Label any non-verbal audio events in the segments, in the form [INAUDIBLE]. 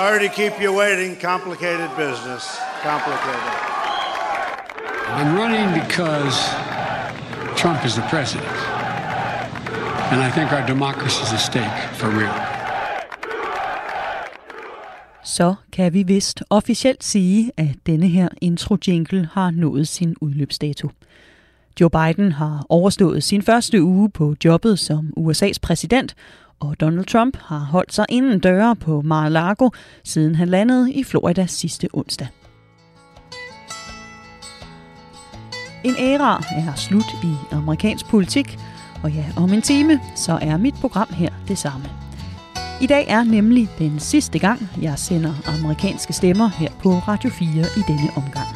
Sorry to keep you waiting. Complicated business. Complicated. I'm running because Trump is the president. And I think our democracy is at stake for real. Så kan vi vist officielt sige, at denne her intro-jingle har nået sin udløbsdato. Joe Biden har overstået sin første uge på jobbet som USA's præsident, og Donald Trump har holdt sig inden døre på Mar-a-Lago, siden han landede i Florida sidste onsdag. En æra er slut i amerikansk politik, og ja, om en time, så er mit program her det samme. I dag er nemlig den sidste gang, jeg sender amerikanske stemmer her på Radio 4 i denne omgang.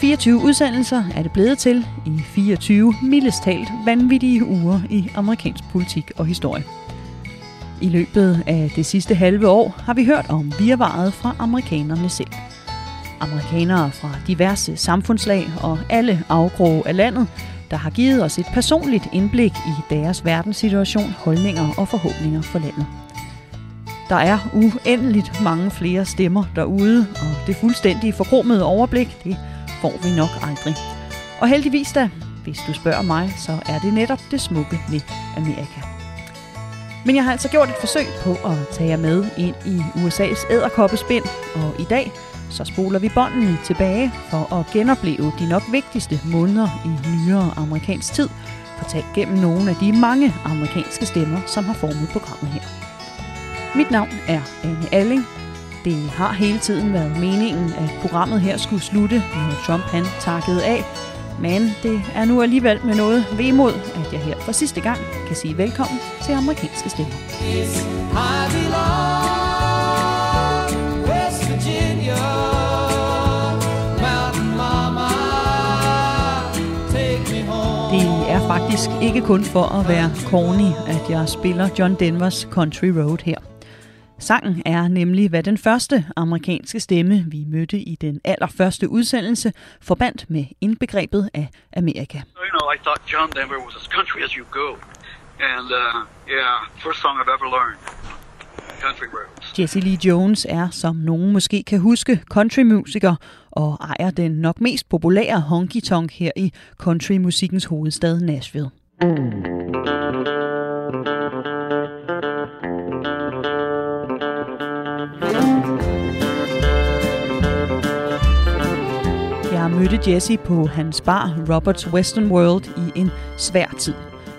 24 udsendelser er det blevet til i 24 mildest talt vanvittige uger i amerikansk politik og historie. I løbet af det sidste halve år har vi hørt om virvaret fra amerikanerne selv. Amerikanere fra diverse samfundslag og alle afgrove af landet, der har givet os et personligt indblik i deres verdenssituation, holdninger og forhåbninger for landet. Der er uendeligt mange flere stemmer derude, og det fuldstændige forkromede overblik, det får vi nok aldrig. Og heldigvis da, hvis du spørger mig, så er det netop det smukke ved Amerika. Men jeg har altså gjort et forsøg på at tage jer med ind i USA's æderkoppespind, og i dag så spoler vi båndene tilbage for at genopleve de nok vigtigste måneder i nyere amerikansk tid, fortalt gennem nogle af de mange amerikanske stemmer, som har formet programmet her. Mit navn er Anne Alling. Det har hele tiden været meningen, at programmet her skulle slutte, når Trump han takkede af. Men det er nu alligevel med noget vemod, at jeg her for sidste gang kan sige velkommen til amerikanske stemmer. Det er faktisk ikke kun for at være corny, at jeg spiller John Denvers Country Road her. Sangen er nemlig, hvad den første amerikanske stemme, vi mødte i den allerførste udsendelse, forbandt med indbegrebet af Amerika. You know, I thought John Denver was as country as you go. And, uh, yeah, first song I've ever learned. Country Roads. Jesse Lee Jones er, som nogen måske kan huske, countrymusiker og ejer den nok mest populære honky-tonk her i countrymusikkens hovedstad Nashville. Jeg mødte Jesse på hans bar Roberts Western World i en svær tid.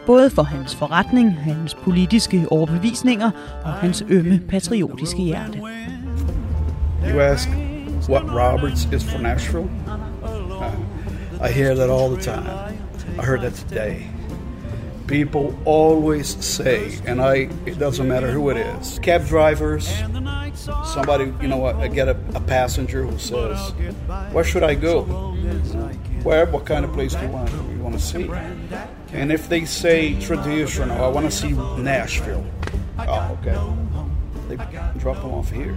Både for hans forretning, hans politiske overbevisninger og hans ømme patriotiske hjerte. You ask what Roberts is for Nashville? I hear that all the time. I heard that today. People always say, and I it doesn't matter who it is, cab drivers, somebody, you know, I get a, a passenger who says, Where should I go? Where, what kind of place do you want, you want to see? And if they say traditional, I want to see Nashville. Oh, okay. They drop them off here.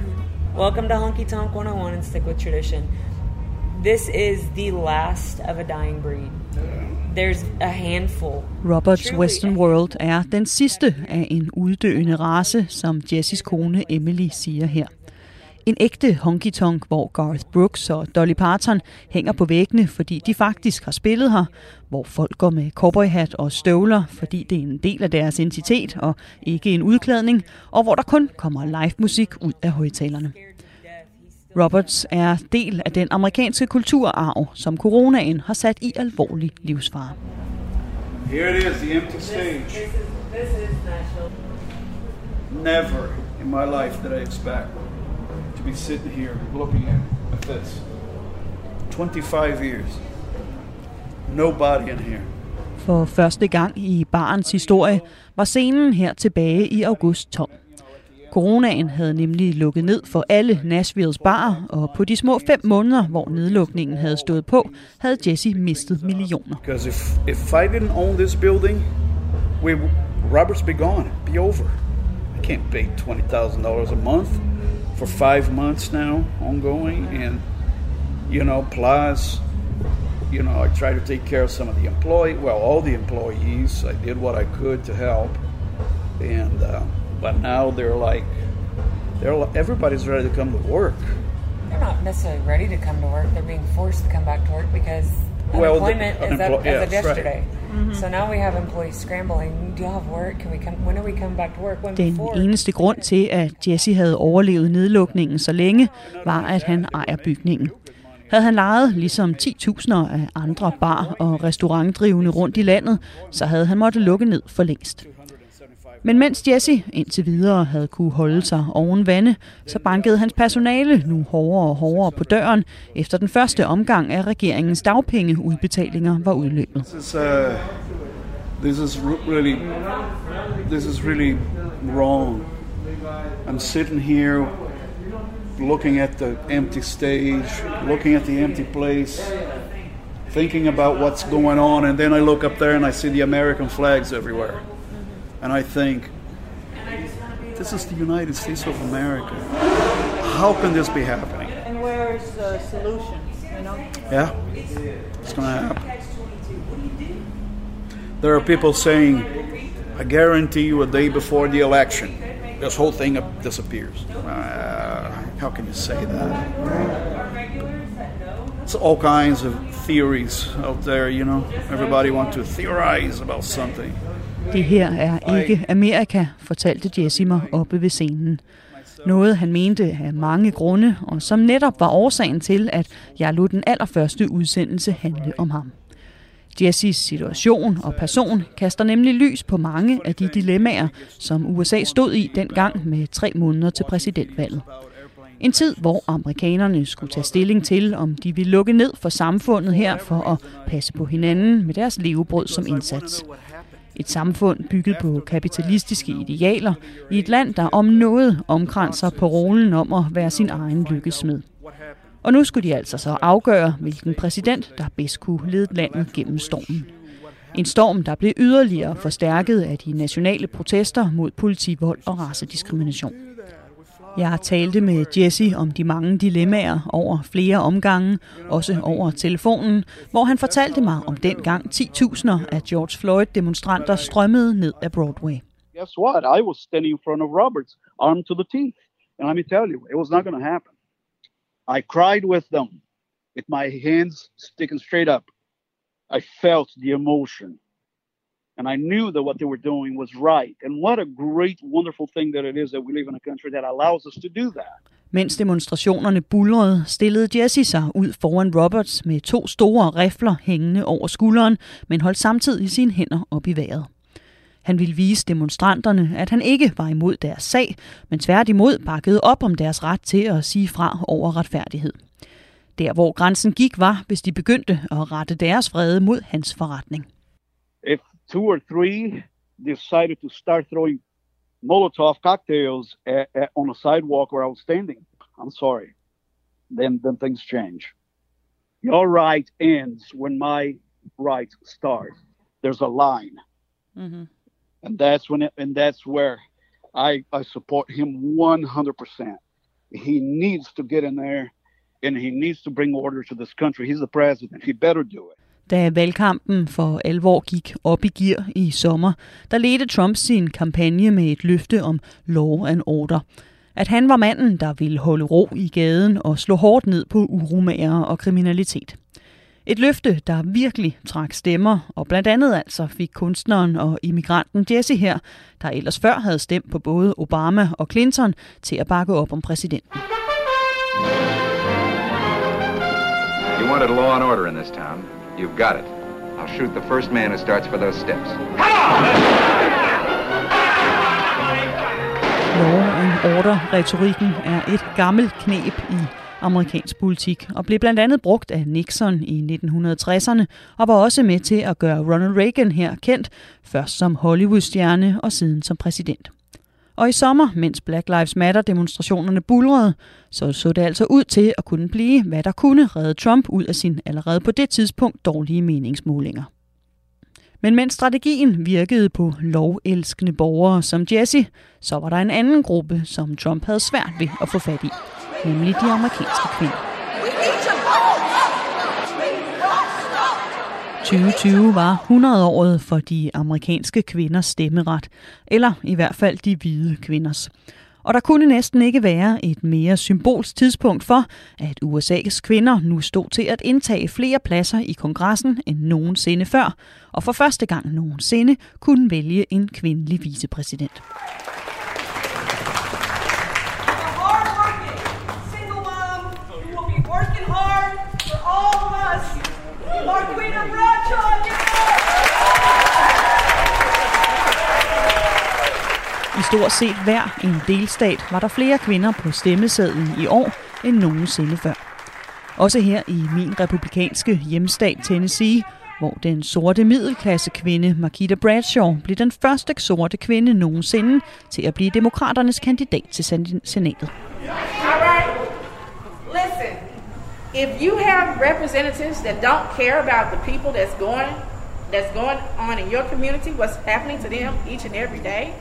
Welcome to Honky Tonk 101 and stick with tradition. This is the last of a dying breed. There's a handful. Roberts Western World er den sidste af en uddøende race, som Jessys kone Emily siger her. En ægte honky-tonk, hvor Garth Brooks og Dolly Parton hænger på væggene, fordi de faktisk har spillet her. Hvor folk går med cowboyhat og støvler, fordi det er en del af deres identitet og ikke en udklædning. Og hvor der kun kommer live musik ud af højtalerne. Roberts er del af den amerikanske kulturarv, som coronaen har sat i alvorlig livsfare. Here it is, the empty stage. This is, this is. Never in my life did I expect be sitting here looking at, at this. 25 years. Nobody in here. For første gang i barens historie var scenen her tilbage i august tom. Coronaen havde nemlig lukket ned for alle Nashvilles barer, og på de små fem måneder, hvor nedlukningen havde stået på, havde Jesse mistet millioner. Because if, if I didn't own this building, we, Roberts be gone, be over. I can't pay $20,000 a month for five months now, ongoing, and, you know, plus, you know, I try to take care of some of the employees, well, all the employees. I did what I could to help, and, uh, but now they're like, they're everybody's ready to come to work. They're not necessarily ready to come to work. They're being forced to come back to work because Well, the- unemployment is up as of yes, right. yesterday. So now we have employees scrambling. Do you have work? Can we come? When are we coming back to work? When Den before? eneste grund til, at Jesse havde overlevet nedlukningen så længe, var, at han ejer bygningen. Havde han lejet ligesom 10.000 af andre bar- og restaurantdrivende rundt i landet, så havde han måttet lukke ned for længst. Men mens Jesse indtil videre havde kunne holde sig oven vande, så bankede hans personale nu hårdere og hårdere på døren, efter den første omgang af regeringens dagpengeudbetalinger var udløbet. This is, uh, this is really, this is really wrong. I'm sitting here looking at the empty stage, looking at the empty place, thinking about what's going on, and then I look up there and I see the American flags everywhere. And I think, this is the United States of America. How can this be happening? And where is the solution? You know? Yeah, it's gonna happen. There are people saying, I guarantee you a day before the election, this whole thing disappears. Uh, how can you say that? It's all kinds of theories out there, you know. Everybody wants to theorize about something. Det her er ikke Amerika, fortalte Jesse mig oppe ved scenen. Noget han mente af mange grunde, og som netop var årsagen til, at jeg lod den allerførste udsendelse handle om ham. Jessys situation og person kaster nemlig lys på mange af de dilemmaer, som USA stod i dengang med tre måneder til præsidentvalget. En tid, hvor amerikanerne skulle tage stilling til, om de ville lukke ned for samfundet her for at passe på hinanden med deres levebrød som indsats. Et samfund bygget på kapitalistiske idealer i et land, der om noget omkranser parolen om at være sin egen lykkesmed. Og nu skulle de altså så afgøre, hvilken præsident, der bedst kunne lede landet gennem stormen. En storm, der blev yderligere forstærket af de nationale protester mod politivold og racediskrimination. Jeg talte med Jesse om de mange dilemmaer over flere omgange, også over telefonen, hvor han fortalte mig om dengang 10.000 af George Floyd-demonstranter strømmede ned af Broadway. guess what? I was standing in front of Roberts, armed to the teeth. And let me tell you, it was not going to happen. I cried with them, with my hands sticking straight up. I felt the emotion. And I knew that what they were doing was right. And what a great, wonderful thing that it is that we live in a country that allows us to do that. Mens demonstrationerne bulrede, stillede Jesse sig ud foran Roberts med to store rifler hængende over skulderen, men holdt samtidig sine hænder op i vejret. Han ville vise demonstranterne, at han ikke var imod deres sag, men tværtimod bakkede op om deres ret til at sige fra over retfærdighed. Der hvor grænsen gik var, hvis de begyndte at rette deres vrede mod hans forretning. If two or three decided to start throwing Molotov cocktails at, at, on a sidewalk where I was standing, I'm sorry, then, then things change. Your right ends when my right starts. There's a line. Mm-hmm. and that's when it, and that's where I I support him 100%. He needs to get in there and he needs to bring order to this country. He's the president. He better do it. Da valgkampen for alvor gik op i gear i sommer, der ledte Trump sin kampagne med et løfte om law and order. At han var manden, der ville holde ro i gaden og slå hårdt ned på uromager og kriminalitet. Et løfte, der virkelig trak stemmer, og blandt andet altså fik kunstneren og immigranten Jesse her, der ellers før havde stemt på både Obama og Clinton, til at bakke op om præsidenten. You wanted law and order in this town. You've got it. I'll shoot the first man who starts for those steps. Law and order-retorikken er et gammelt knep i amerikansk politik, og blev blandt andet brugt af Nixon i 1960'erne, og var også med til at gøre Ronald Reagan her kendt, først som Hollywood-stjerne og siden som præsident. Og i sommer, mens Black Lives Matter-demonstrationerne bulrede, så så det altså ud til at kunne blive, hvad der kunne redde Trump ud af sin allerede på det tidspunkt dårlige meningsmålinger. Men mens strategien virkede på lovelskende borgere som Jesse, så var der en anden gruppe, som Trump havde svært ved at få fat i, nemlig de amerikanske kvinder. 2020 var 100-året for de amerikanske kvinders stemmeret, eller i hvert fald de hvide kvinders. Og der kunne næsten ikke være et mere symbolsk tidspunkt for, at USA's kvinder nu stod til at indtage flere pladser i kongressen end nogensinde før, og for første gang nogensinde kunne vælge en kvindelig vicepræsident. I stort set hver en delstat var der flere kvinder på stemmesedlen i år end nogensinde før. Også her i min republikanske hjemstat Tennessee, hvor den sorte middelklasse kvinde Marquita Bradshaw blev den første sorte kvinde nogensinde til at blive demokraternes kandidat til senatet. If you have representatives that don't care about the people that's going that's going on in your community, what's happening to them each and every day,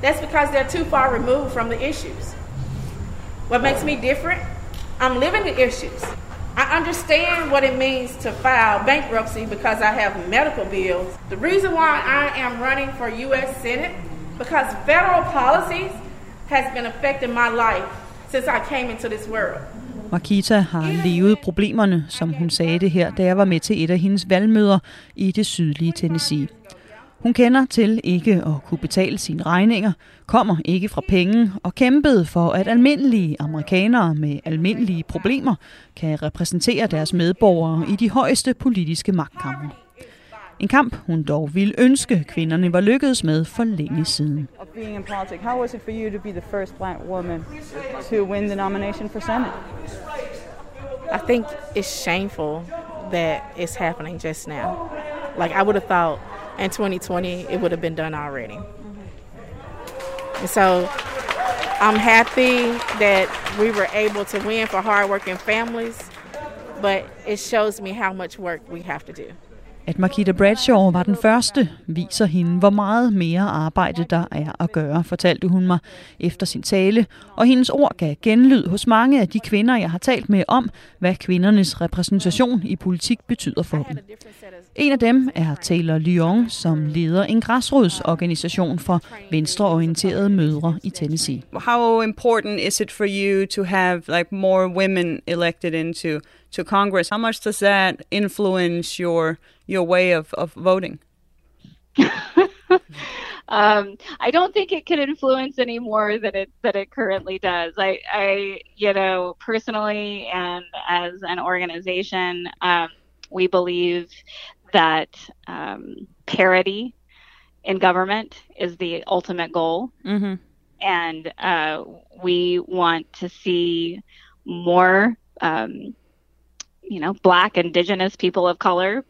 that's because they're too far removed from the issues. What makes me different? I'm living the issues. I understand what it means to file bankruptcy because I have medical bills. The reason why I am running for U.S. Senate because federal policies has been affecting my life since I came into this world. Markita har levet problemerne, som hun sagde det her, da jeg var med til et af hendes valgmøder i det sydlige Tennessee. Hun kender til ikke at kunne betale sine regninger, kommer ikke fra penge og kæmpede for, at almindelige amerikanere med almindelige problemer kan repræsentere deres medborgere i de højeste politiske magtkampe. En kamp, hun dog ville ønske, kvinderne var lykkedes med for længe siden. Being in politics, how was it for you to be the first black woman to win the nomination for Senate? I think it's shameful that it's happening just now. Like I would have thought in 2020 it would have been done already. And so I'm happy that we were able to win for hardworking families, but it shows me how much work we have to do. At Marquita Bradshaw var den første, viser hende, hvor meget mere arbejde der er at gøre, fortalte hun mig efter sin tale, og hendes ord gav genlyd hos mange af de kvinder, jeg har talt med om, hvad kvindernes repræsentation i politik betyder for dem. En af dem er Taylor Lyon, som leder en græsrodsorganisation for venstreorienterede mødre i Tennessee. How important is it for you to have like more women elected into to Congress? How much does that influence your your way of, of voting? [LAUGHS] um, I don't think it can influence any more than it than it currently does. I, I you know, personally and as an organization, um, we believe that um, parity in government is the ultimate goal, mm-hmm. and uh, we want to see more. Um, you know, black, indigenous people of color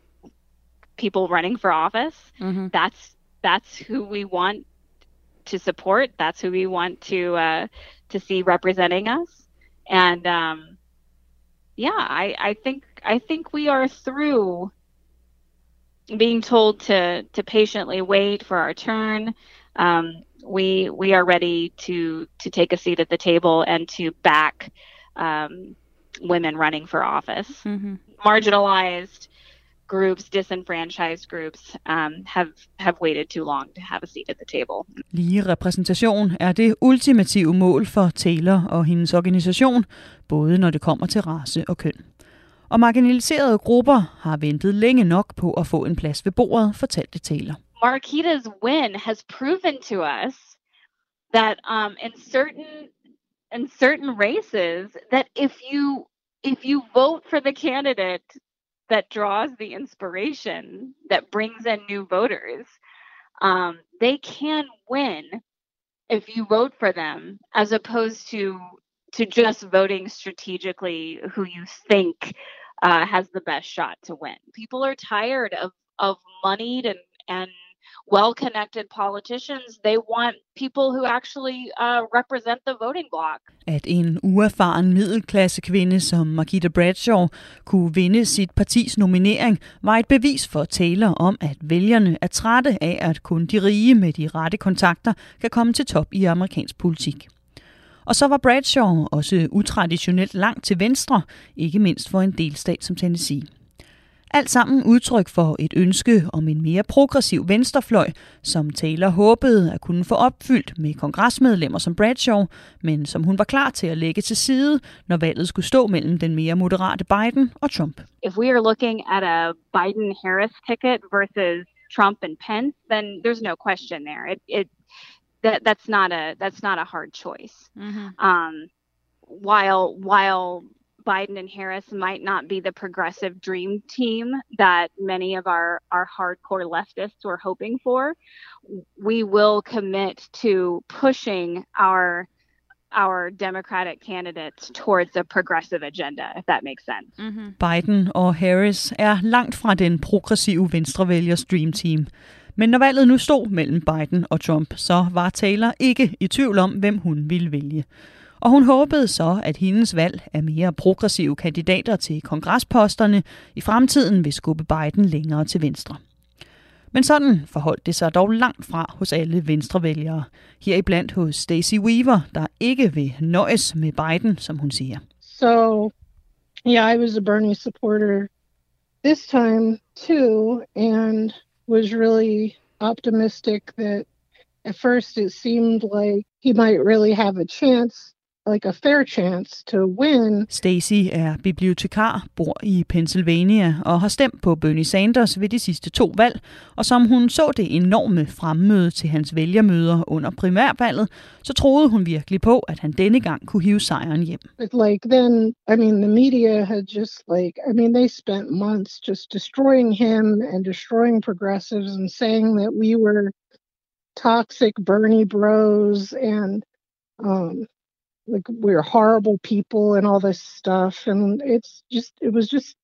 people running for office. Mm-hmm. That's that's who we want to support. That's who we want to uh, to see representing us. And um, yeah, I, I think I think we are through being told to to patiently wait for our turn. Um, we we are ready to to take a seat at the table and to back um, women running for office. Mm-hmm. Marginalized groups, disenfranchised groups, um, have have waited too long to have a seat at the table. Lige repræsentation er det ultimative mål for Taylor og hendes organisation, både når det kommer til race og køn. Og marginaliserede grupper har ventet længe nok på at få en plads ved bordet, fortalte Taylor. Marquita's win has proven to us that um, in certain in certain races that if you if you vote for the candidate that draws the inspiration that brings in new voters um, they can win if you vote for them as opposed to to just voting strategically who you think uh, has the best shot to win. People are tired of of moneyed and and well connected politicians. They want people who actually uh, represent the voting bloc. At en uerfaren middelklasse kvinde som Margita Bradshaw kunne vinde sit partis nominering, var et bevis for Taylor om, at vælgerne er trætte af, at kun de rige med de rette kontakter kan komme til top i amerikansk politik. Og så var Bradshaw også utraditionelt langt til venstre, ikke mindst for en delstat som Tennessee. Alt sammen udtryk for et ønske om en mere progressiv venstrefløj, som Taylor håbede at kunne få opfyldt med kongresmedlemmer som Bradshaw, men som hun var klar til at lægge til side, når valget skulle stå mellem den mere moderate Biden og Trump. If we are looking at a Biden-Harris ticket versus Trump and Pence, then there's no question there. It, it that that's not a that's not a hard choice. Mm-hmm. Um, while while Biden and Harris might not be the progressive dream team that many of our our hardcore leftists were hoping for, we will commit to pushing our our Democratic candidates towards a progressive agenda, if that makes sense. Mm-hmm. Biden og Harris er langt fra den progressive venstrevælgers dream team. Men når valget nu stod mellem Biden og Trump, så var Taylor ikke i tvivl om, hvem hun ville vælge. Og hun håbede så, at hendes valg af mere progressive kandidater til kongresposterne i fremtiden vil skubbe Biden længere til venstre. Men sådan forholdt det sig dog langt fra hos alle venstrevælgere. Heriblandt hos Stacey Weaver, der ikke vil nøjes med Biden, som hun siger. So, yeah, I was a Bernie supporter this time too, and was really optimistic that at first it seemed like he might really have a chance like a fair chance to win. Stacy er bibliotekar, bor i Pennsylvania og har stemt på Bernie Sanders ved de sidste to valg, og som hun så det enorme fremmøde til hans vælgermøder under primærvalget, så troede hun virkelig på, at han denne gang kunne hive sejren hjem. But like then, I mean, the media had just like, I mean, they spent months just destroying him and destroying progressives and saying that we were toxic Bernie bros and um, like we're horrible people and all this stuff and it's just it was just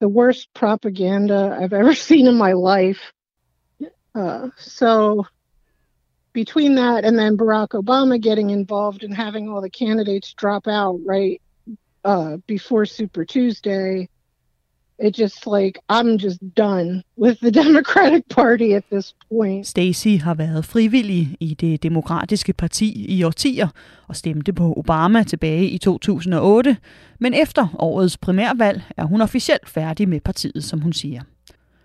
the worst propaganda i've ever [LAUGHS] seen in my life. Uh, so between that and then barack obama getting involved and having all the candidates drop out right uh, before super tuesday it just like I'm just done with the [LAUGHS] Democratic Party at this point. Stacy har været frivillig i det demokratiske parti i årtier og stemte på Obama tilbage i 2008, men efter årets primærvalg er hun officielt færdig med partiet, som hun siger.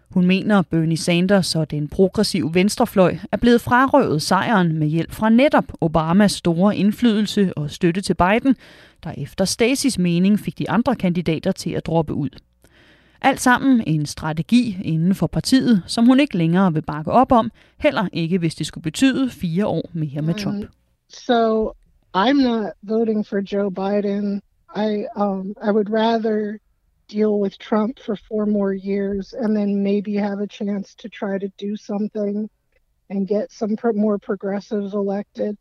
Hun mener, Bernie Sanders og den progressive venstrefløj er blevet frarøvet sejren med hjælp fra netop Obamas store indflydelse og støtte til Biden, der efter Stacys mening fik de andre kandidater til at droppe ud. Alt sammen en strategi inden for partiet, som hun ikke længere vil bakke op om, heller ikke hvis det skulle betyde fire år mere med Trump. Um, so I'm not voting for Joe Biden. I um, I would rather deal with Trump for four more years and then maybe have a chance to try to do something and get some pro- more progressives elected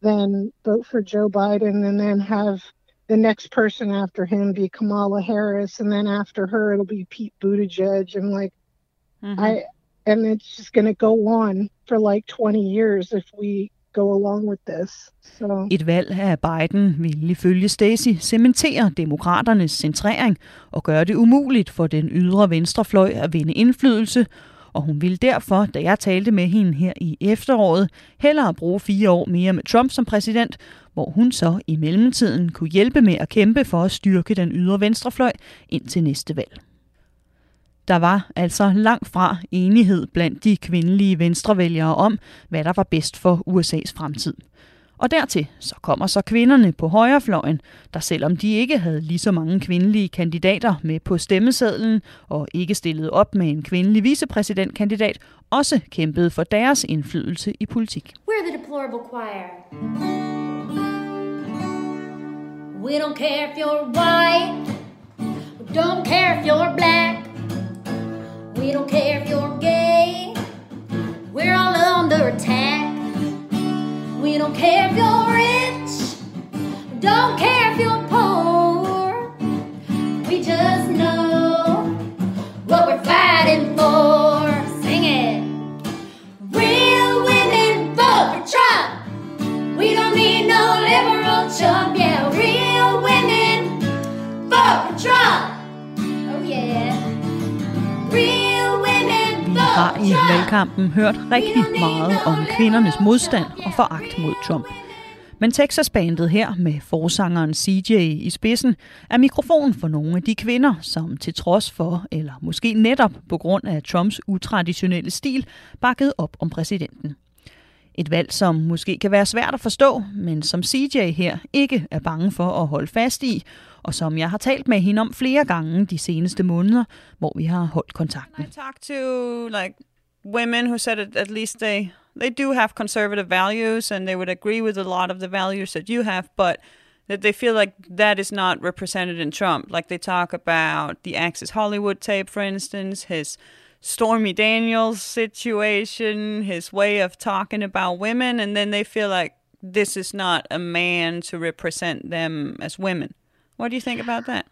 than vote for Joe Biden and then have the next person after him be Kamala Harris, and then after her it'll be Pete Buttigieg, and like mm-hmm. I, and it's just going to go on for like 20 years if we go along with this. So. Et valg af Biden vil ifølge Stacey cementere demokraternes centrering og gøre det umuligt for den ydre venstrefløj at vinde indflydelse, og hun ville derfor, da jeg talte med hende her i efteråret, hellere bruge fire år mere med Trump som præsident, hvor hun så i mellemtiden kunne hjælpe med at kæmpe for at styrke den ydre venstrefløj indtil næste valg. Der var altså langt fra enighed blandt de kvindelige venstrevælgere om, hvad der var bedst for USA's fremtid. Og dertil så kommer så kvinderne på højrefløjen, der selvom de ikke havde lige så mange kvindelige kandidater med på stemmesedlen og ikke stillede op med en kvindelig vicepræsidentkandidat, også kæmpede for deres indflydelse i politik. We're the deplorable choir. We don't care if you're white. We don't care if you're black. We don't care if you're gay. We're all under attack. We don't care if you're rich. We don't care if you're poor. We just know what we're fighting har i valgkampen hørt rigtig meget om kvindernes modstand og foragt mod Trump. Men Texas-bandet her med forsangeren CJ i spidsen er mikrofon for nogle af de kvinder, som til trods for, eller måske netop på grund af Trumps utraditionelle stil, bakkede op om præsidenten. Et valg, som måske kan være svært at forstå, men som CJ her ikke er bange for at holde fast i, og som jeg har talt med hende om flere gange de seneste måneder, hvor vi har holdt kontakten. I talk to like women who said at, at least they they do have conservative values and they would agree with a lot of the values that you have, but that they feel like that is not represented in Trump. Like they talk about the Access Hollywood tape, for instance, his Stormy Daniels situation, his way of talking about women, and then they feel like this is not a man to represent them as women. What do you think about that?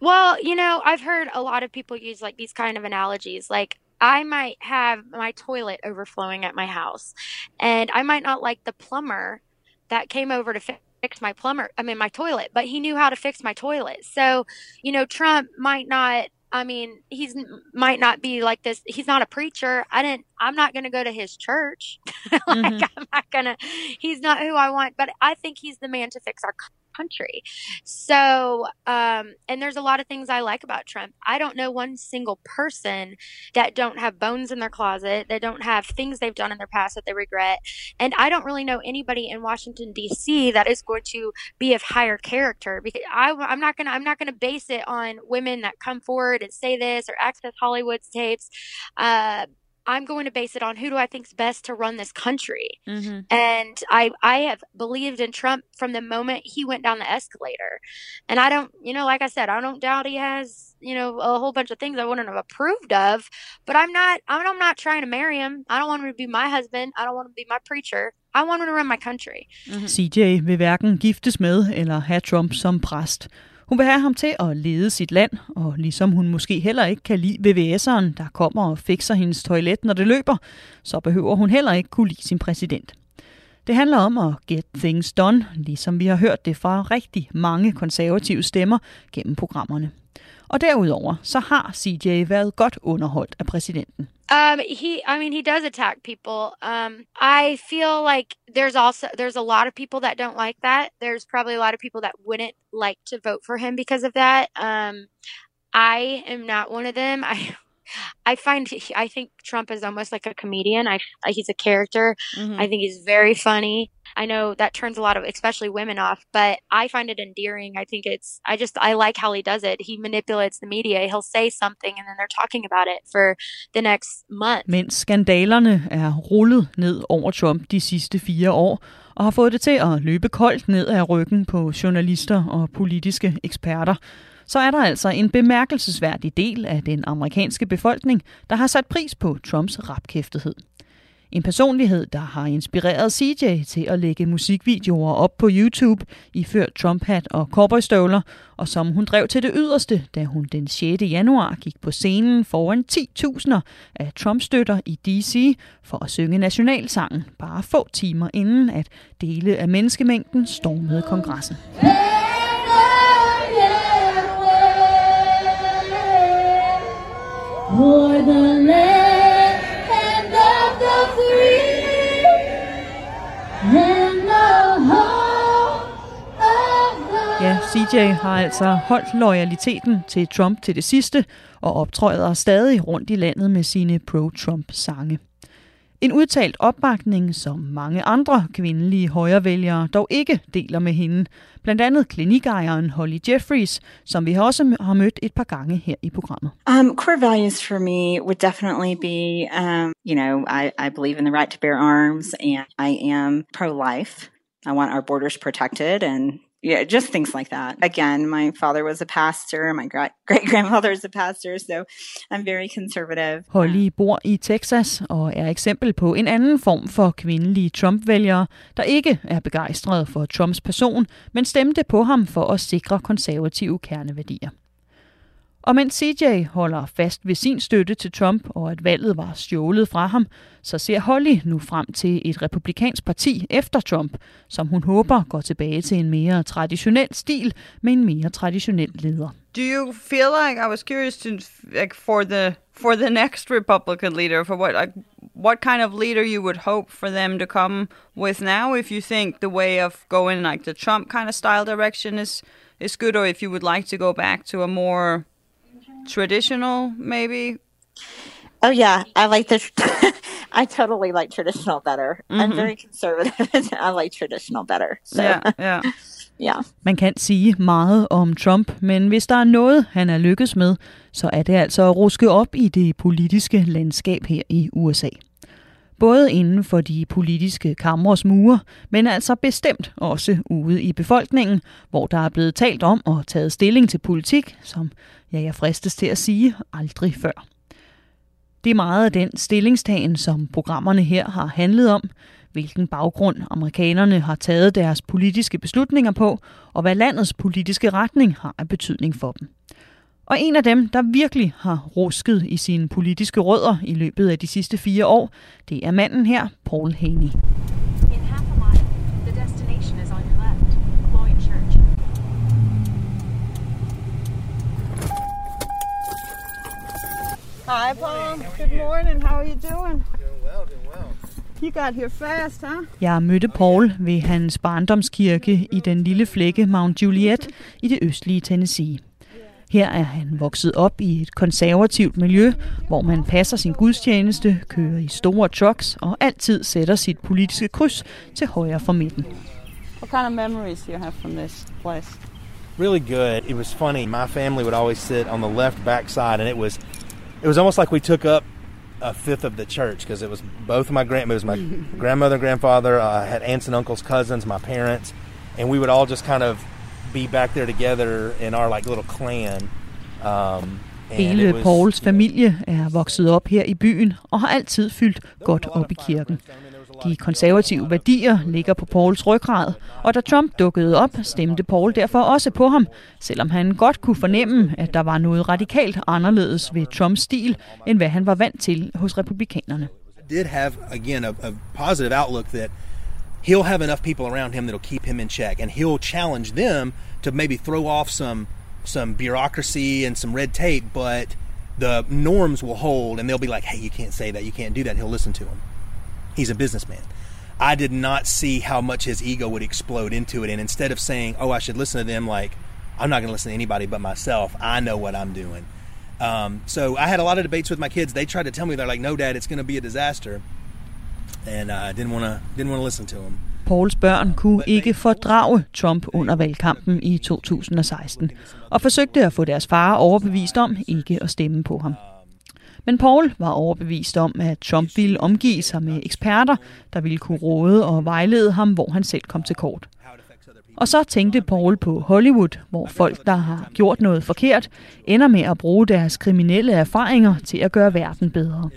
Well, you know, I've heard a lot of people use like these kind of analogies. Like, I might have my toilet overflowing at my house, and I might not like the plumber that came over to fi- fix my plumber, I mean, my toilet, but he knew how to fix my toilet. So, you know, Trump might not. I mean, he's might not be like this. He's not a preacher. I didn't. I'm not going to go to his church. [LAUGHS] like, mm-hmm. I'm not gonna. He's not who I want. But I think he's the man to fix our country. So, um, and there's a lot of things I like about Trump. I don't know one single person that don't have bones in their closet, that don't have things they've done in their past that they regret. And I don't really know anybody in Washington D.C. that is going to be of higher character because I, I'm not gonna I'm not gonna base it on women that come forward and say this or access Hollywood's tapes. Uh, I'm going to base it on who do I think is best to run this country. Mm-hmm. And I I have believed in Trump from the moment he went down the escalator. And I don't, you know, like I said, I don't doubt he has, you know, a whole bunch of things I wouldn't have approved of, but I'm not I'm, I'm not trying to marry him. I don't want him to be my husband. I don't want him to be my preacher. I want him to run my country. CJ vil hverken giftes med eller have Trump som præst. Hun vil have ham til at lede sit land, og ligesom hun måske heller ikke kan lide VVS'eren, der kommer og fikser hendes toilet, når det løber, så behøver hun heller ikke kunne lide sin præsident. Det handler om at get things done, ligesom vi har hørt det fra rigtig mange konservative stemmer gennem programmerne. Og derudover så har CJ været godt underholdt af præsidenten. Um, he, I mean, he does attack people. Um, I feel like there's also there's a lot of people that don't like that. There's probably a lot of people that wouldn't like to vote for him because of that. Um, I am not one of them. [LAUGHS] I I find I think Trump is almost like a comedian. I he's a character. Mhm. I think he's very funny. I know that turns a lot of especially women off, but I find it endearing. I think it's I just I like how he does it. He manipulates the media. He'll say something and then they're talking about it for the next month. Mens skandalerne er rullet ned over Trump de sidste fire år, og har fået det til at løbe koldt ned af ryggen på journalister og politiske eksperter, så er der altså en bemærkelsesværdig del af den amerikanske befolkning, der har sat pris på Trumps rapkæftighed. En personlighed, der har inspireret CJ til at lægge musikvideoer op på YouTube, iført Trump-hat og cowboystøvler, og som hun drev til det yderste, da hun den 6. januar gik på scenen foran 10.000 af Trump-støtter i D.C. for at synge nationalsangen, bare få timer inden at dele af menneskemængden stormede kongressen. For the land of the free and the home of the Ja, CJ har altså holdt loyaliteten til Trump til det sidste og optræder stadig rundt i landet med sine pro-Trump-sange. En udtalt opbakning, som mange andre kvindelige højrevælgere dog ikke deler med hende. Blandt andet klinikejeren Holly Jeffries, som vi også har mødt et par gange her i programmet. Um, core values for me would definitely be, um, you know, I, I believe in the right to bear arms, and I am pro-life. I want our borders protected, and yeah, just things like that. Again, my father was a pastor, my [LAUGHS] great grandfather is a pastor, so I'm very conservative. Holly bor i Texas og er eksempel på en anden form for kvindelige Trump-vælgere, der ikke er begejstrede for Trumps person, men stemte på ham for at sikre konservative kerneværdier. Og mens CJ holder fast ved sin støtte til Trump og at valget var stjålet fra ham, så ser Holly nu frem til et republikansk parti efter Trump, som hun håber går tilbage til en mere traditionel stil med en mere traditionel leder. Do you feel like I was curious to like for the for the next Republican leader for what like what kind of leader you would hope for them to come with now if you think the way of going like the Trump kind of style direction is is good or if you would like to go back to a more traditional maybe Oh yeah, I like the. [LAUGHS] I totally like traditional better. I'm Mhm. very conservative. [LAUGHS] and I like traditional better. So Yeah, yeah. [LAUGHS] yeah. Man kan sige meget om Trump, men hvis der er noget, han er lykkes med, så er det altså at ruske op i det politiske landskab her i USA. Både inden for de politiske kamres mure, men altså bestemt også ude i befolkningen, hvor der er blevet talt om og taget stilling til politik, som ja, jeg fristes til at sige aldrig før. Det er meget af den stillingstagen, som programmerne her har handlet om, hvilken baggrund amerikanerne har taget deres politiske beslutninger på, og hvad landets politiske retning har af betydning for dem. Og en af dem, der virkelig har rusket i sine politiske rødder i løbet af de sidste fire år, det er manden her, Paul Haney. Hi, Paul. Good morning. How are you doing? Doing well, doing well. You got here fast, huh? Jeg mødte Paul ved hans barndomskirke i den lille flække Mount Juliet i det østlige Tennessee. Her er han vokset op i et konservativt miljø, hvor man passer sin gudstjeneste, kører i store trucks og altid sætter sit politiske kryds til højre for midten. What kind of memories do you have from this place? really good. It was funny. My family would always sit on the left back side, and it was it was almost like we took up a fifth of the church because it was both of my grand it was my [LAUGHS] grandmother and grandfather. I had aunts and uncles, cousins, my parents, and we would all just kind of be back there together in our like little clan. Um, and it Hele was- Pauls familie er vokset op her i byen og har altid fyldt godt op i kirken. De konservative værdier ligger på Pauls ryggrad, og da Trump dukkede op, stemte Paul derfor også på ham, selvom han godt kunne fornemme, at der var noget radikalt anderledes ved Trumps stil, end hvad han var vant til hos republikanerne. did have again a, a positive outlook that he'll have enough people around him that'll keep him in check, and he'll challenge them to maybe throw off some some bureaucracy and some red tape, but the norms will hold, and they'll be like, "Hey, you can't say that. You can't do that." He'll listen to him. He's a businessman. I did not see how much his ego would explode into it, and instead of saying, "Oh, I should listen to them," like I'm not going to listen to anybody but myself. I know what I'm doing. Um, so I had a lot of debates with my kids. They tried to tell me they're like, "No, Dad, it's going to be a disaster," and uh, I didn't want to didn't want to listen to them. Pauls børn kunne ikke fordrage Trump under valgkampen i 2016, og forsøgte at få deres far overbevist om ikke at stemme på ham. Men Paul var overbevist om, at Trump ville omgive sig med eksperter, der ville kunne råde og vejlede ham, hvor han selv kom til kort. Og så tænkte Paul på Hollywood, hvor folk, der har gjort noget forkert, ender med at bruge deres kriminelle erfaringer til at gøre verden bedre.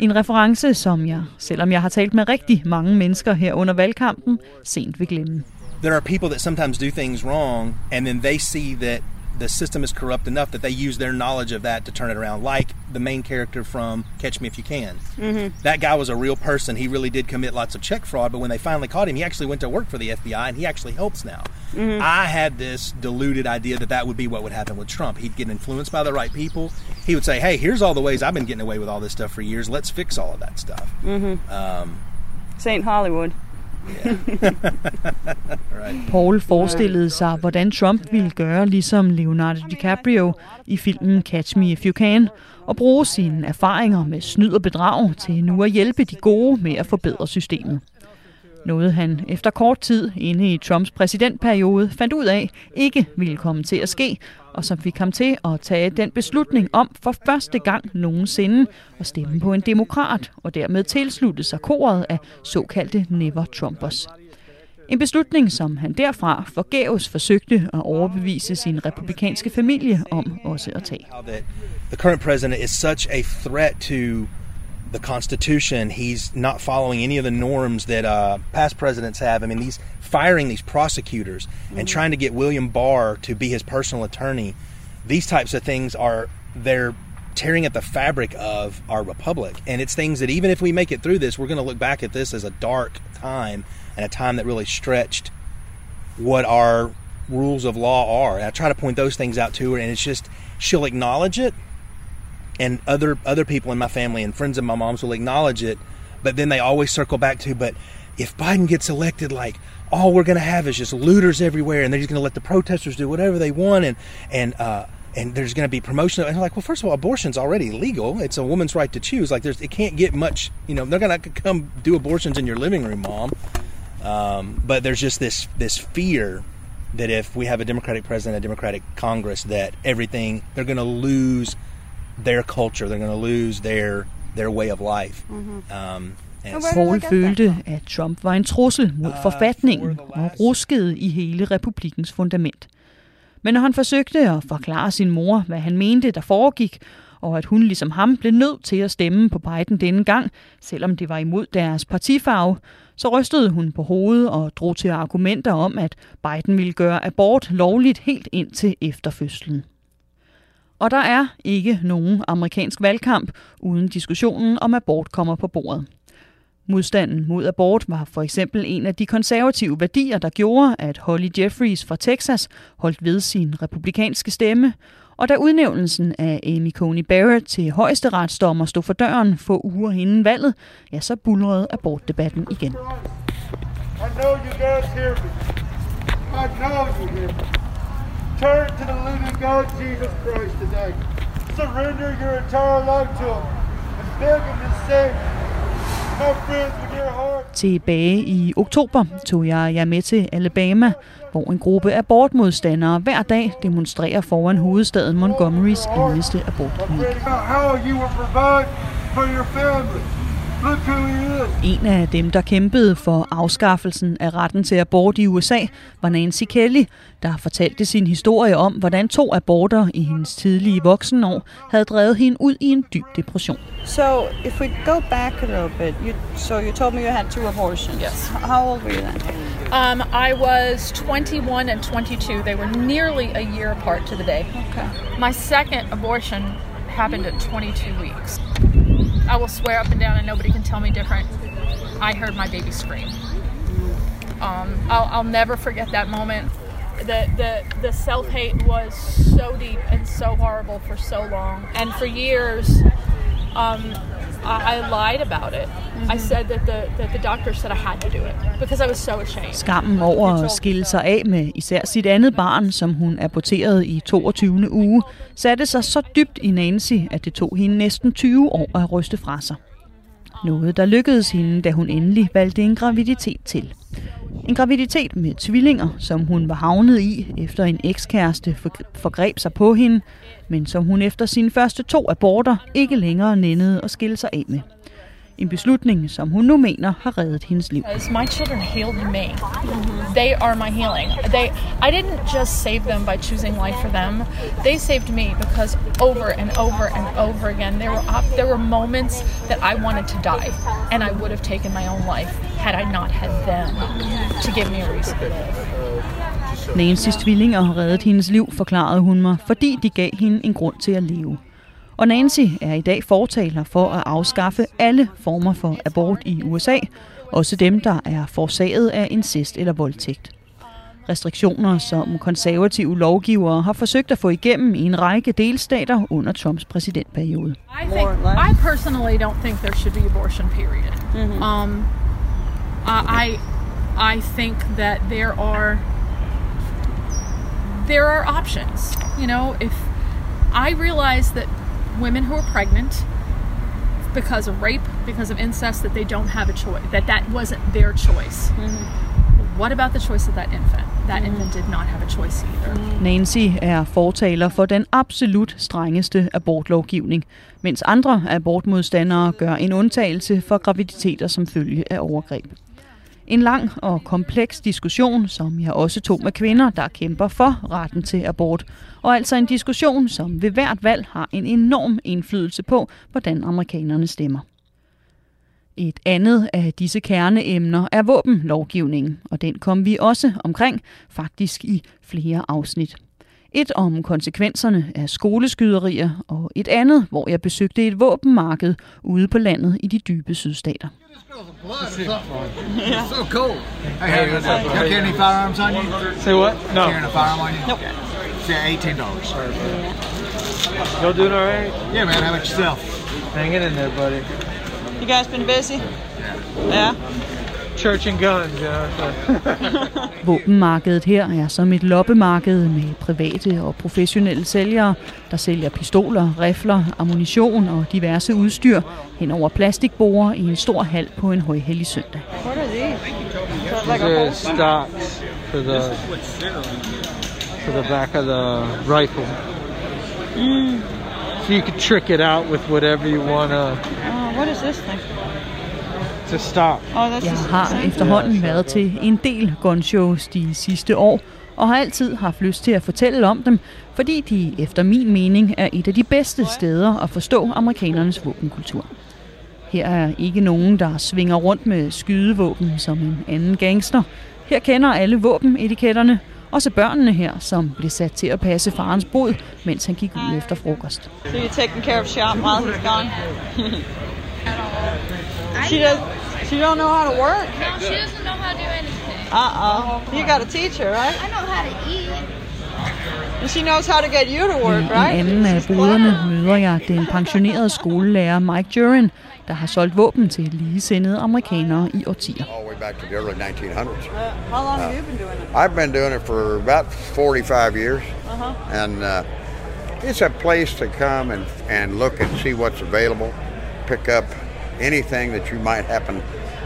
En reference, som jeg, selvom jeg har talt med rigtig mange mennesker her under valgkampen, sent vil glemme. There are people that sometimes do things wrong, and then they see that the system is corrupt enough that they use their knowledge of that to turn it around. Like the main character from Catch Me If You Can. Mhm. That guy was a real person. He really did commit lots of check fraud, but when they finally caught him, he actually went to work for the FBI and he actually helps now. Mhm. I had this deluded idea that that would be what would happen with Trump. He'd get influenced by the right people. He would say, "Hey, here's all the ways I've been getting away with all this stuff for years. Let's fix all of that stuff." Mhm. Um, St. Hollywood. Right. [LAUGHS] Paul forestillede sig, hvordan Trump ville gøre ligesom Leonardo DiCaprio i filmen Catch Me If You Can, og bruge sine erfaringer med snyd og bedrag til nu at hjælpe de gode med at forbedre systemet. Noget han efter kort tid inde i Trumps præsidentperiode fandt ud af ikke ville komme til at ske, og som fik ham til at tage den beslutning om for første gang nogensinde at stemme på en demokrat, og dermed tilslutte sig koret af såkaldte Never Trumpers. En beslutning, som han derfra forgæves forsøgte at overbevise sin republikanske familie om også at tage. the current president is such a threat to the Constitution. He's not following any of the norms that uh, past presidents have. I mean, he's firing these prosecutors and trying to get William Barr to be his personal attorney. these types of things are they're tearing at the fabric of our republic. And it's things that even if we make it through this, we're going to look back at this as a dark time and a time that really stretched what our rules of law are. And I try to point those things out to her, and it's just she'll acknowledge it, and other other people in my family and friends of my mom's will acknowledge it, but then they always circle back to, but if Biden gets elected, like all we're going to have is just looters everywhere, and they're just going to let the protesters do whatever they want, and and uh, and there's going to be promotion. And like, well, first of all, abortion's already legal. It's a woman's right to choose. Like, there's it can't get much. You know, they're going to come do abortions in your living room, mom. Um, but there's just this this fear that if we have a Democratic president, a Democratic Congress, that everything they're going to lose their culture. They're going to lose their their way of life. Um, and Paul følte, at Trump var en trussel mod forfatningen og ruskede i hele republikens fundament. Men når han forsøgte at forklare sin mor, hvad han mente, der foregik, og at hun ligesom ham blev nødt til at stemme på Biden denne gang, selvom det var imod deres partifarve, så rystede hun på hovedet og drog til argumenter om, at Biden ville gøre abort lovligt helt indtil efter fødslen. Og der er ikke nogen amerikansk valgkamp, uden diskussionen om abort kommer på bordet. Modstanden mod abort var for eksempel en af de konservative værdier, der gjorde, at Holly Jeffries fra Texas holdt ved sin republikanske stemme, og da udnævnelsen af Amy Coney Barrett til højesteretsdommer stod for døren få uger inden valget, ja, så bulrede abortdebatten igen. I know you guys hear me. I know you hear me. Turn to the living God, Jesus Christ, today. Surrender your entire life to Him and beg Him to save. My friends, with your heart. Tilbage i oktober tog jeg jer med til Alabama, hvor en gruppe abortmodstandere hver dag demonstrerer foran hovedstaden Montgomerys eneste abortklinik. How you will provide for your family. En af dem, der kæmpede for afskaffelsen af retten til abort i USA, var Nancy Kelly, der fortalte sin historie om, hvordan to aborter i hendes tidlige voksenår havde drevet hende ud i en dyb depression. So, if we go back a little bit, you, so you told me you had two abortions. Yes. How old were you then? Um, I was 21 and 22. They were nearly a year apart to the day. Okay. My second abortion happened at 22 weeks. I will swear up and down, and nobody can tell me different. I heard my baby scream. Um, I'll, I'll never forget that moment. The, the, the self hate was so deep and so horrible for so long. And for years, um, I, I lied about it. I said that the, that the doctor said I had to do it because I was so ashamed. Skammen over at skille sig af med især sit andet barn, som hun aborterede i 22. uge, satte sig så dybt i Nancy, at det tog hende næsten 20 år at ryste fra sig. Noget, der lykkedes hende, da hun endelig valgte en graviditet til. En graviditet med tvillinger, som hun var havnet i, efter en ekskæreste forgreb sig på hende, men som hun efter sine første to aborter ikke længere nændede at skille sig af med. En beslutning, som hun nu mener har reddet hendes liv. My children healed me. They are my healing. They, I didn't just save them by choosing life for them. They saved me because over and over and over again, there were op- there were moments that I wanted to die, and I would have taken my own life had I not had them to give me a reason to live. Nancys tvillinger har reddet hendes liv, forklarede hun mig, fordi de gav hende en grund til at leve. Og Nancy er i dag fortaler for at afskaffe alle former for abort i USA, også dem, der er forsaget af incest eller voldtægt. Restriktioner, som konservative lovgivere har forsøgt at få igennem i en række delstater under Trumps præsidentperiode. I think I personally don't think there should be abortion. Period. Um, I I I think that there are there are options. You know, if I realize that women who are pregnant because of rape, because of incest, that they don't have a choice. That that wasn't their choice. What about the choice of that infant? That infant did not have a choice either. Nancy er fortaler for den absolut strengeste abortlovgivning, mens andre abortmodstandere gør en undtagelse for graviditeter som følge af overgreb. En lang og kompleks diskussion, som jeg også tog med kvinder, der kæmper for retten til abort, og altså en diskussion, som ved hvert valg har en enorm indflydelse på, hvordan amerikanerne stemmer. Et andet af disse kerneemner er våbenlovgivningen, og den kom vi også omkring, faktisk i flere afsnit. Et om konsekvenserne af skoleskyderier, og et andet, hvor jeg besøgte et våbenmarked ude på landet i de dybe sydstater. It's so cold. Hey, what's up? You carry any firearms on you? Say what? No. Carrying a firearm on you? Nope. Yeah, eighteen dollars. Y'all doing all right? Yeah, man. How about yourself? Hanging in there, buddy. You guys been busy? Yeah. Church and guns, you [LAUGHS] know. Våbenmarkedet her er som et loppemarked med private og professionelle sælgere, der sælger pistoler, rifler, ammunition og diverse udstyr hen over plastikborer i en stor hal på en højhellig søndag. What are these? Are for the for the back of the rifle. Mm. So you can trick it out with whatever you wanna Oh, what is this thing? To stop. Jeg har efterhånden været til en del gunshows de sidste år, og har altid haft lyst til at fortælle om dem, fordi de efter min mening er et af de bedste steder at forstå amerikanernes våbenkultur. Her er ikke nogen, der svinger rundt med skydevåben som en anden gangster. Her kender alle våbenetiketterne, også børnene her, som blev sat til at passe farens bod, mens han gik ud efter frokost. So you're taking care of Sharp while he's gone? [LAUGHS] she does. She don't know how to work. No, she doesn't know how to do anything. Uh-uh. You got to teach her, right? I know how to eat. And she knows how to get you to work, I en right? anden af boderne møder jeg den pensionerede skolelærer Mike Jurin, der har solgt våben til ligesindede amerikanere i årtier. all the way back to the early 1900s. How long have you been doing it? I've been doing it for about 45 years, Uh-huh. and uh, it's a place to come and, and look and see what's available, pick up anything that you might happen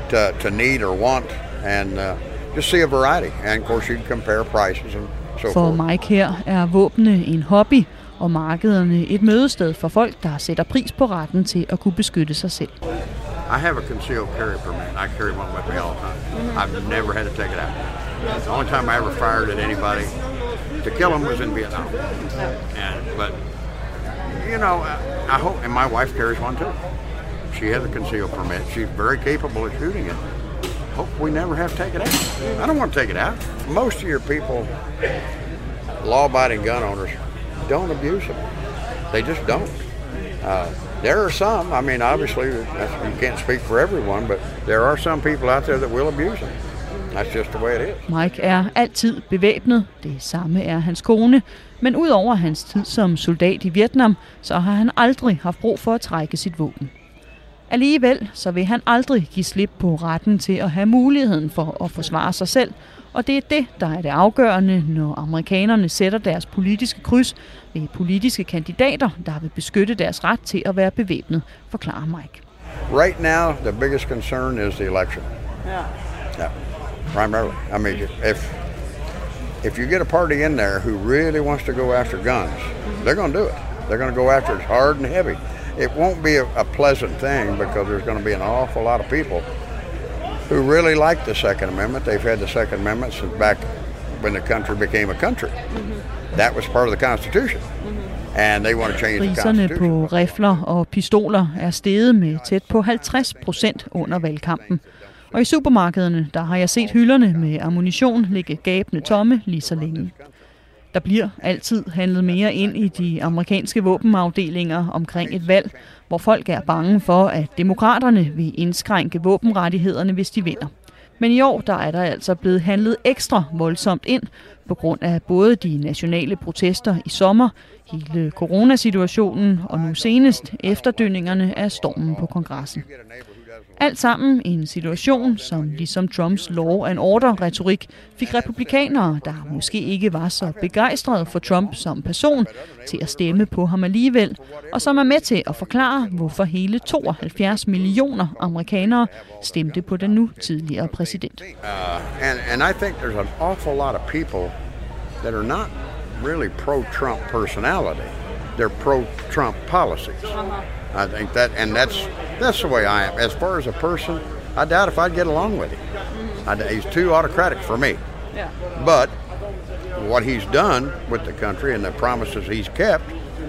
to, to need or want, and uh, just see a variety. And of course, you can compare prices and so For forth. Mike her er våbne en hobby, og markederne et mødested for folk, der sætter pris på retten til at kunne beskytte sig selv. I have a concealed carry permit. I carry one with me all the time. I've never had to take it out. The only time I ever fired at anybody to kill them was in Vietnam. And but you know, I, I hope, and my wife carries one too. She has a concealed permit. She's very capable of shooting it. Hope we never have to take it out. I don't want to take it out. Most of your people, law-abiding gun owners, don't abuse them. They just don't. Uh, there are some. I mean, obviously, you can't speak for everyone, but there are some people out there that will abuse them. That's just the way it is. Mike er altid bevæbnet, det samme er hans kone, men udover hans tid som soldat i Vietnam, så har han aldrig haft brug for at trække sit våben. Alligevel så vil han aldrig give slip på retten til at have muligheden for at forsvare sig selv, og det er det, der er det afgørende, når amerikanerne sætter deres politiske kryds ved politiske kandidater, der vil beskytte deres ret til at være bevæbnet, forklarer Mike. Right now, the biggest concern is the election. Yeah. Yeah, primarily. I mean, if if you get a party in there who really wants to go after guns, they're going to do it. They're going to go after it hard and heavy. It won't be a, a pleasant thing because there's going to be an awful lot of people who really like the Second Amendment. They've had the Second Amendment since back when the country became a country. That was part of the Constitution. And they want to change the Priserne Constitution. på rifler og pistoler er steget med tæt på 50 procent under valgkampen. Og i supermarkederne, der har jeg set hylderne med ammunition ligge gabende tomme lige så længe. Der bliver altid handlet mere ind i de amerikanske våbenafdelinger omkring et valg, hvor folk er bange for, at demokraterne vil indskrænke våbenrettighederne, hvis de vinder. Men i år der er der altså blevet handlet ekstra voldsomt ind på grund af både de nationale protester i sommer, hele coronasituationen og nu senest efterdønningerne af stormen på kongressen. Alt sammen i en situation, som ligesom Trumps law and order-retorik fik republikanere, der måske ikke var så begejstrede for Trump som person, til at stemme på ham alligevel, og som er med til at forklare, hvorfor hele 72 millioner amerikanere stemte på den nu tidligere præsident. Uh, and, and I think there's an awful lot of people that are not really pro-Trump personality. They're pro-Trump policies. I think that, and that's that's the way I am. As far as a person, I doubt if I'd get along with him. I, he's too autocratic for me. Yeah. But what he's done with the country and the promises he's kept,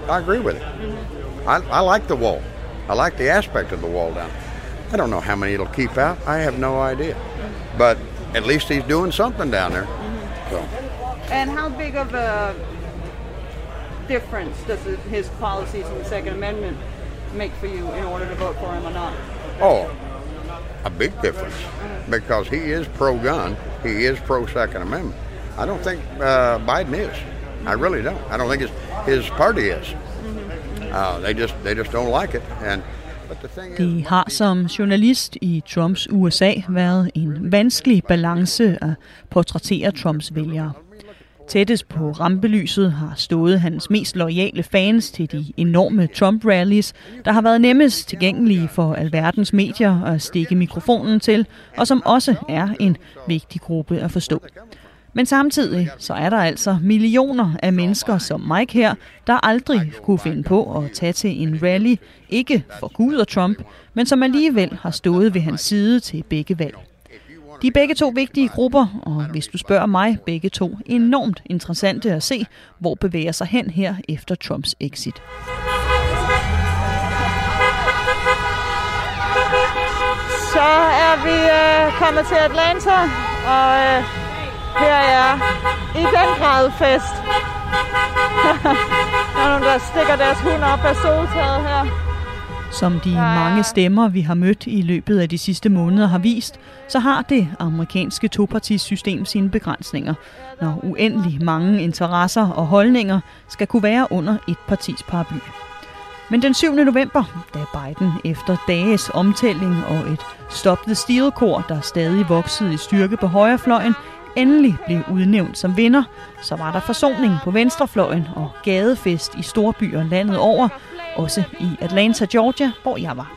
I agree with it. Mm-hmm. I, I like the wall. I like the aspect of the wall down. I don't know how many it'll keep out. I have no idea. Mm-hmm. But at least he's doing something down there. Mm-hmm. So And how big of a difference does his policies in the Second Amendment make for you in order to vote for him or not? Oh, a big difference because he is pro-gun. He is pro-Second Amendment. I don't think uh, Biden is. I really don't. I don't think his his party is. Uh, they just they just don't like it. And the thing Det har som journalist i Trumps USA været en vanskelig balance at portrættere Trumps vælgere. Tættest på rampelyset har stået hans mest loyale fans til de enorme Trump-rallies, der har været nemmest tilgængelige for alverdens medier at stikke mikrofonen til, og som også er en vigtig gruppe at forstå. Men samtidig så er der altså millioner af mennesker som Mike her, der aldrig kunne finde på at tage til en rally, ikke for Gud og Trump, men som alligevel har stået ved hans side til begge valg. De er begge to vigtige grupper, og hvis du spørger mig, begge to enormt interessante at se, hvor bevæger sig hen her efter Trumps exit. Så er vi øh, kommet til Atlanta, og øh, her er i den grad fest. [LAUGHS] der er nogen, der stikker deres hund op af soltaget her. Som de mange stemmer, vi har mødt i løbet af de sidste måneder har vist, så har det amerikanske topartisystem sine begrænsninger, når uendelig mange interesser og holdninger skal kunne være under et partis paraply. Men den 7. november, da Biden efter dages omtælling og et Stop the Steal-kor, der stadig voksede i styrke på højrefløjen, endelig blev udnævnt som vinder, så var der forsoning på venstrefløjen og gadefest i storbyer landet over, også i Atlanta, Georgia, hvor jeg var.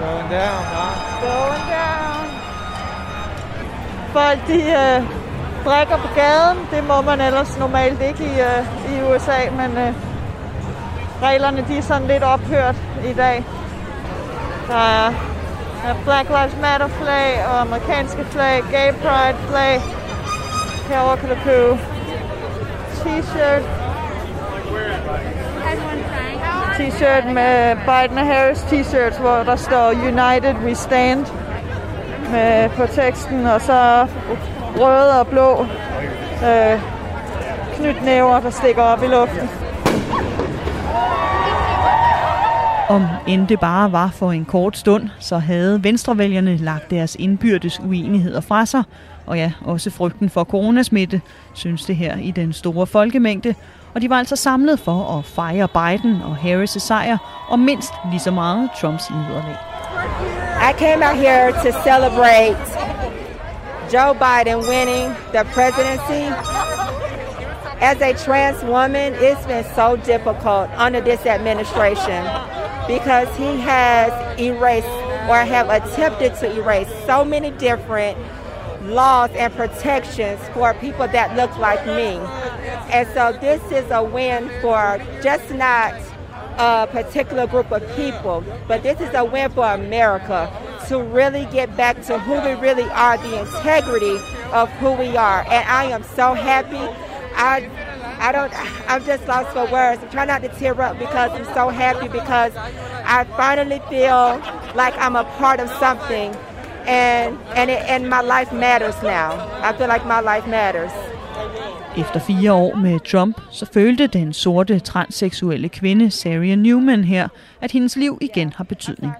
Going down, huh? Going down. Folk de øh, drikker på gaden. Det må man ellers normalt ikke i, øh, i USA, men øh, reglerne de er sådan lidt ophørt i dag. Der er, der Black Lives Matter flag og amerikanske flag, Gay Pride flag. Herovre kan du købe t-shirt. T-shirt med Biden og Harris t-shirts, hvor der står United We Stand med på teksten, og så røde og blå øh, knytnæver, der stikker op i luften. Om end det bare var for en kort stund, så havde venstrevælgerne lagt deres indbyrdes uenigheder fra sig, og ja, også frygten for coronasmitte, synes det her i den store folkemængde, og de var altså samlet for at fejre Biden og Harris' sejr, og mindst lige så meget Trumps nederlag. I came out here to celebrate Joe Biden winning the presidency. As a trans woman, it's been so difficult under this administration because he has erased or have attempted to erase so many different laws and protections for people that look like me. And so this is a win for just not a particular group of people, but this is a win for America to really get back to who we really are, the integrity of who we are. And I am so happy. I I don't I'm just lost for words. I'm trying not to tear up because I'm so happy because I finally feel like I'm a part of something and and it, and my life matters now. I feel like my life matters. Efter fire år med Trump, så følte den sorte transseksuelle kvinde Sarah Newman her, at hendes liv igen har betydning.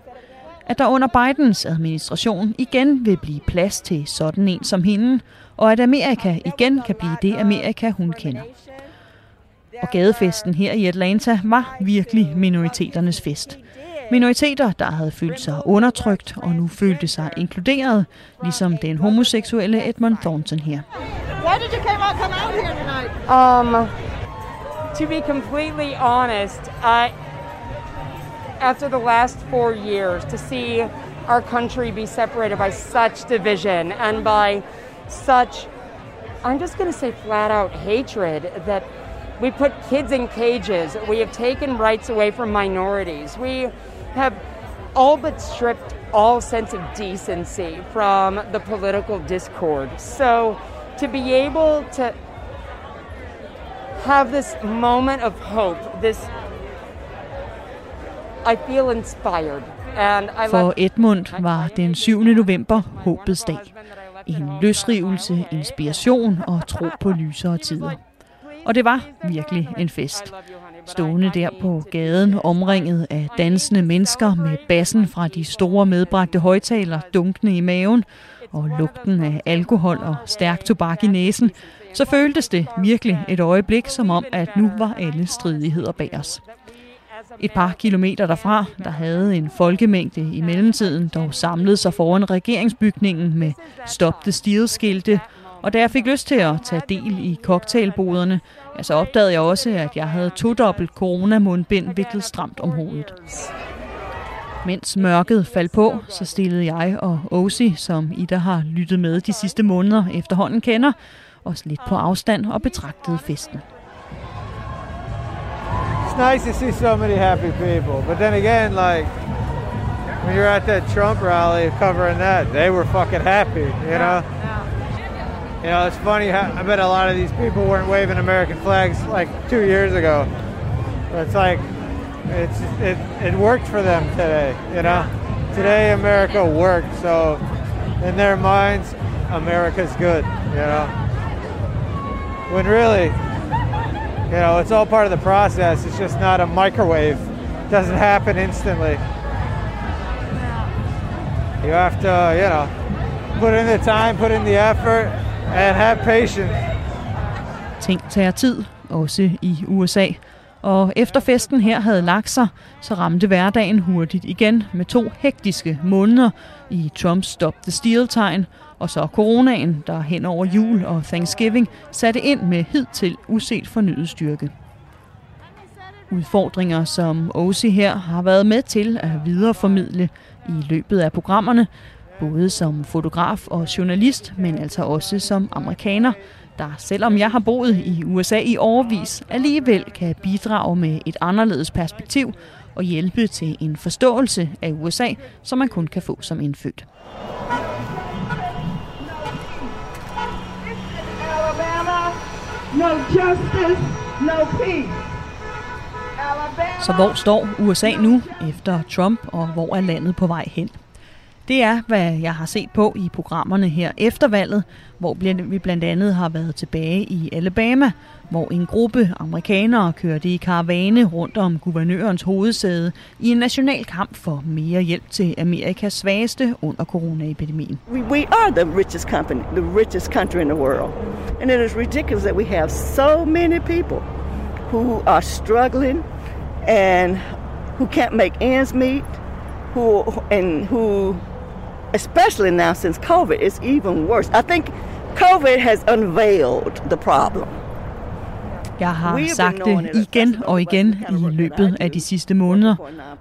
At der under Bidens administration igen vil blive plads til sådan en som hende, og at Amerika igen kan blive det Amerika, hun kender. Og gadefesten her i Atlanta var virkelig minoriteternes fest. Minoriteter, der havde følt sig undertrykt og nu følte sig inkluderet, ligesom den homoseksuelle Edmund Thornton her. Why did you come out, come out here tonight? Um, to be completely honest, I after the last four years, to see our country be separated by such division and by such, I'm just going to say flat out hatred that we put kids in cages. We have taken rights away from minorities. We have all but stripped all sense of decency from the political discord. So to be able to have this moment of hope, this I feel inspired. And I For Edmund var den 7. november håbets dag. En løsrivelse, inspiration og tro på lysere tider. Og det var virkelig en fest. Stående der på gaden, omringet af dansende mennesker med bassen fra de store medbragte højtaler dunkende i maven, og lugten af alkohol og stærk tobak i næsen, så føltes det virkelig et øjeblik som om, at nu var alle stridigheder bag os. Et par kilometer derfra, der havde en folkemængde i mellemtiden dog samlet sig foran regeringsbygningen med Stop the Steal-skilte, og da jeg fik lyst til at tage del i cocktailboderne, ja, så opdagede jeg også, at jeg havde to-dobbelt coronamundbind viklet stramt om hovedet. Mens mørket faldt på, så stillede jeg og Osi, som Ida har lyttet med de sidste måneder efterhånden kender, os lidt på afstand og betragtede festen. It's nice to see so many happy people, but then again, like when you're at that Trump rally covering that, they were fucking happy, you know. You know, it's funny. How, I bet a lot of these people weren't waving American flags like two years ago. But it's like it's it, it worked for them today. You know, today America worked. So in their minds, America's good. You know, when really, you know, it's all part of the process. It's just not a microwave. It doesn't happen instantly. You have to, you know, put in the time, put in the effort, and have patience. Ting tager tid, også i USA. Og efter festen her havde lagt sig, så ramte hverdagen hurtigt igen med to hektiske måneder i Trumps Stop the Steal-tegn, og så coronaen, der hen over jul og Thanksgiving satte ind med hidtil uset fornyet styrke. Udfordringer, som OSI her har været med til at videreformidle i løbet af programmerne, både som fotograf og journalist, men altså også som amerikaner, der selvom jeg har boet i USA i årvis, alligevel kan bidrage med et anderledes perspektiv og hjælpe til en forståelse af USA, som man kun kan få som indfødt. No justice, no peace. Så hvor står USA nu efter Trump, og hvor er landet på vej hen? Det er, hvad jeg har set på i programmerne her efter valget, hvor vi blandt andet har været tilbage i Alabama, hvor en gruppe amerikanere kørte i karavane rundt om guvernørens hovedsæde i en national kamp for mere hjælp til Amerikas svageste under coronaepidemien. We, we are the richest company, the richest country in the world. And it is ridiculous that we have so many people who are struggling and who can't make ends meet, who and who especially now since COVID, it's even worse. I think COVID has unveiled the problem. Jeg har sagt det igen og igen i løbet af de sidste måneder.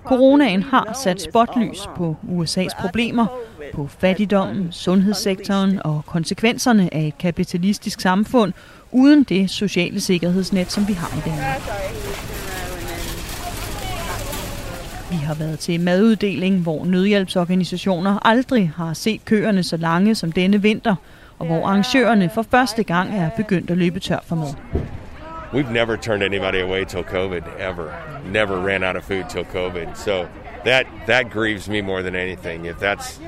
Coronaen har sat spotlys på USA's problemer, på fattigdommen, sundhedssektoren og konsekvenserne af et kapitalistisk samfund uden det sociale sikkerhedsnet, som vi har i Danmark. Vi har været til maduddeling, hvor nødhjælpsorganisationer aldrig har set køerne så lange som denne vinter, og hvor arrangørerne for første gang er begyndt at løbe tør for mad. We've never turned anybody away till COVID ever. Never ran out of food till COVID. So that that grieves me more than anything. If that's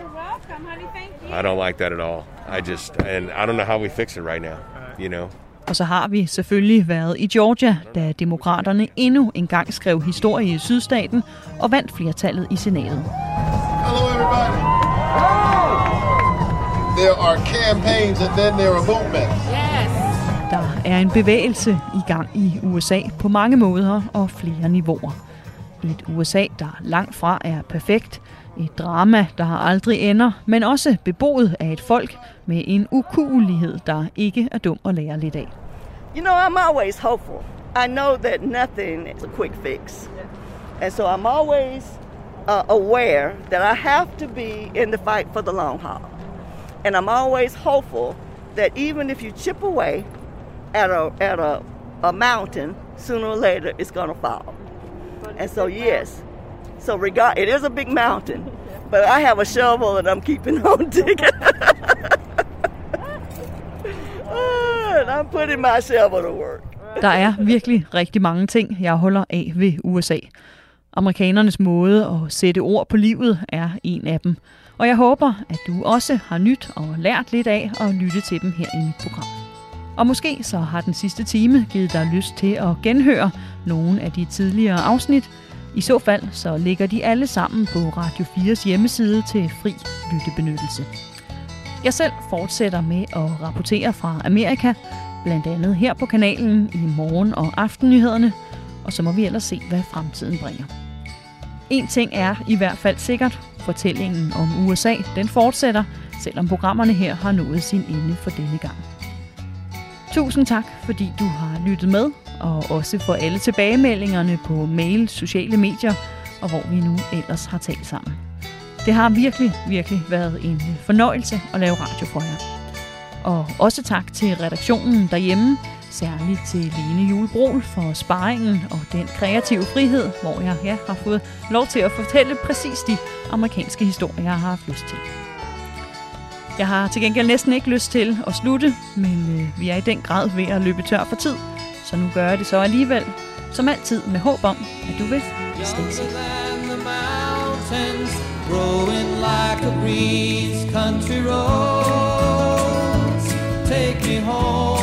I don't like that at all. I just and I don't know how we fix it right now, you know. Og så har vi selvfølgelig været i Georgia, da demokraterne endnu engang skrev historie i sydstaten og vandt flertallet i senatet. Hello everybody. There are campaigns and then there are movements. Der er en bevægelse i gang i USA på mange måder og flere niveauer. Et USA, der langt fra er perfekt. Et drama, der aldrig ender, men også beboet af et folk med en ukuelighed, der ikke er dum at lære lidt af. You know, I'm always hopeful. I know that nothing is a quick fix. And so I'm always uh, aware that I have to be in the fight for the long haul. And I'm always hopeful that even if you chip away at a, at a, a mountain, sooner or later it's going to fall. And so, yes, so regard, it is a big mountain, but I have a shovel and I'm keeping [LAUGHS] on digging. [LAUGHS] and I'm putting my shovel to work. Der er virkelig rigtig mange ting, jeg holder af ved USA. Amerikanernes måde at sætte ord på livet er en af dem. Og jeg håber, at du også har nyt og lært lidt af at lytte til dem her i mit program. Og måske så har den sidste time givet dig lyst til at genhøre nogle af de tidligere afsnit. I så fald så ligger de alle sammen på Radio 4's hjemmeside til fri lyttebenyttelse. Jeg selv fortsætter med at rapportere fra Amerika, blandt andet her på kanalen i morgen- og aftennyhederne, og så må vi ellers se, hvad fremtiden bringer. En ting er i hvert fald sikkert, fortællingen om USA, den fortsætter, selvom programmerne her har nået sin ende for denne gang. Tusind tak, fordi du har lyttet med, og også for alle tilbagemeldingerne på mail, sociale medier, og hvor vi nu ellers har talt sammen. Det har virkelig, virkelig været en fornøjelse at lave radio for jer. Og også tak til redaktionen derhjemme, særligt til Lene Julebro for sparringen og den kreative frihed, hvor jeg ja, har fået lov til at fortælle præcis de amerikanske historier, jeg har haft lyst til. Jeg har til gengæld næsten ikke lyst til at slutte, men øh, vi er i den grad ved at løbe tør for tid, så nu gør jeg det så alligevel, som altid med håb om, at du vil stay safe. growing like a breeze. Country roads take me home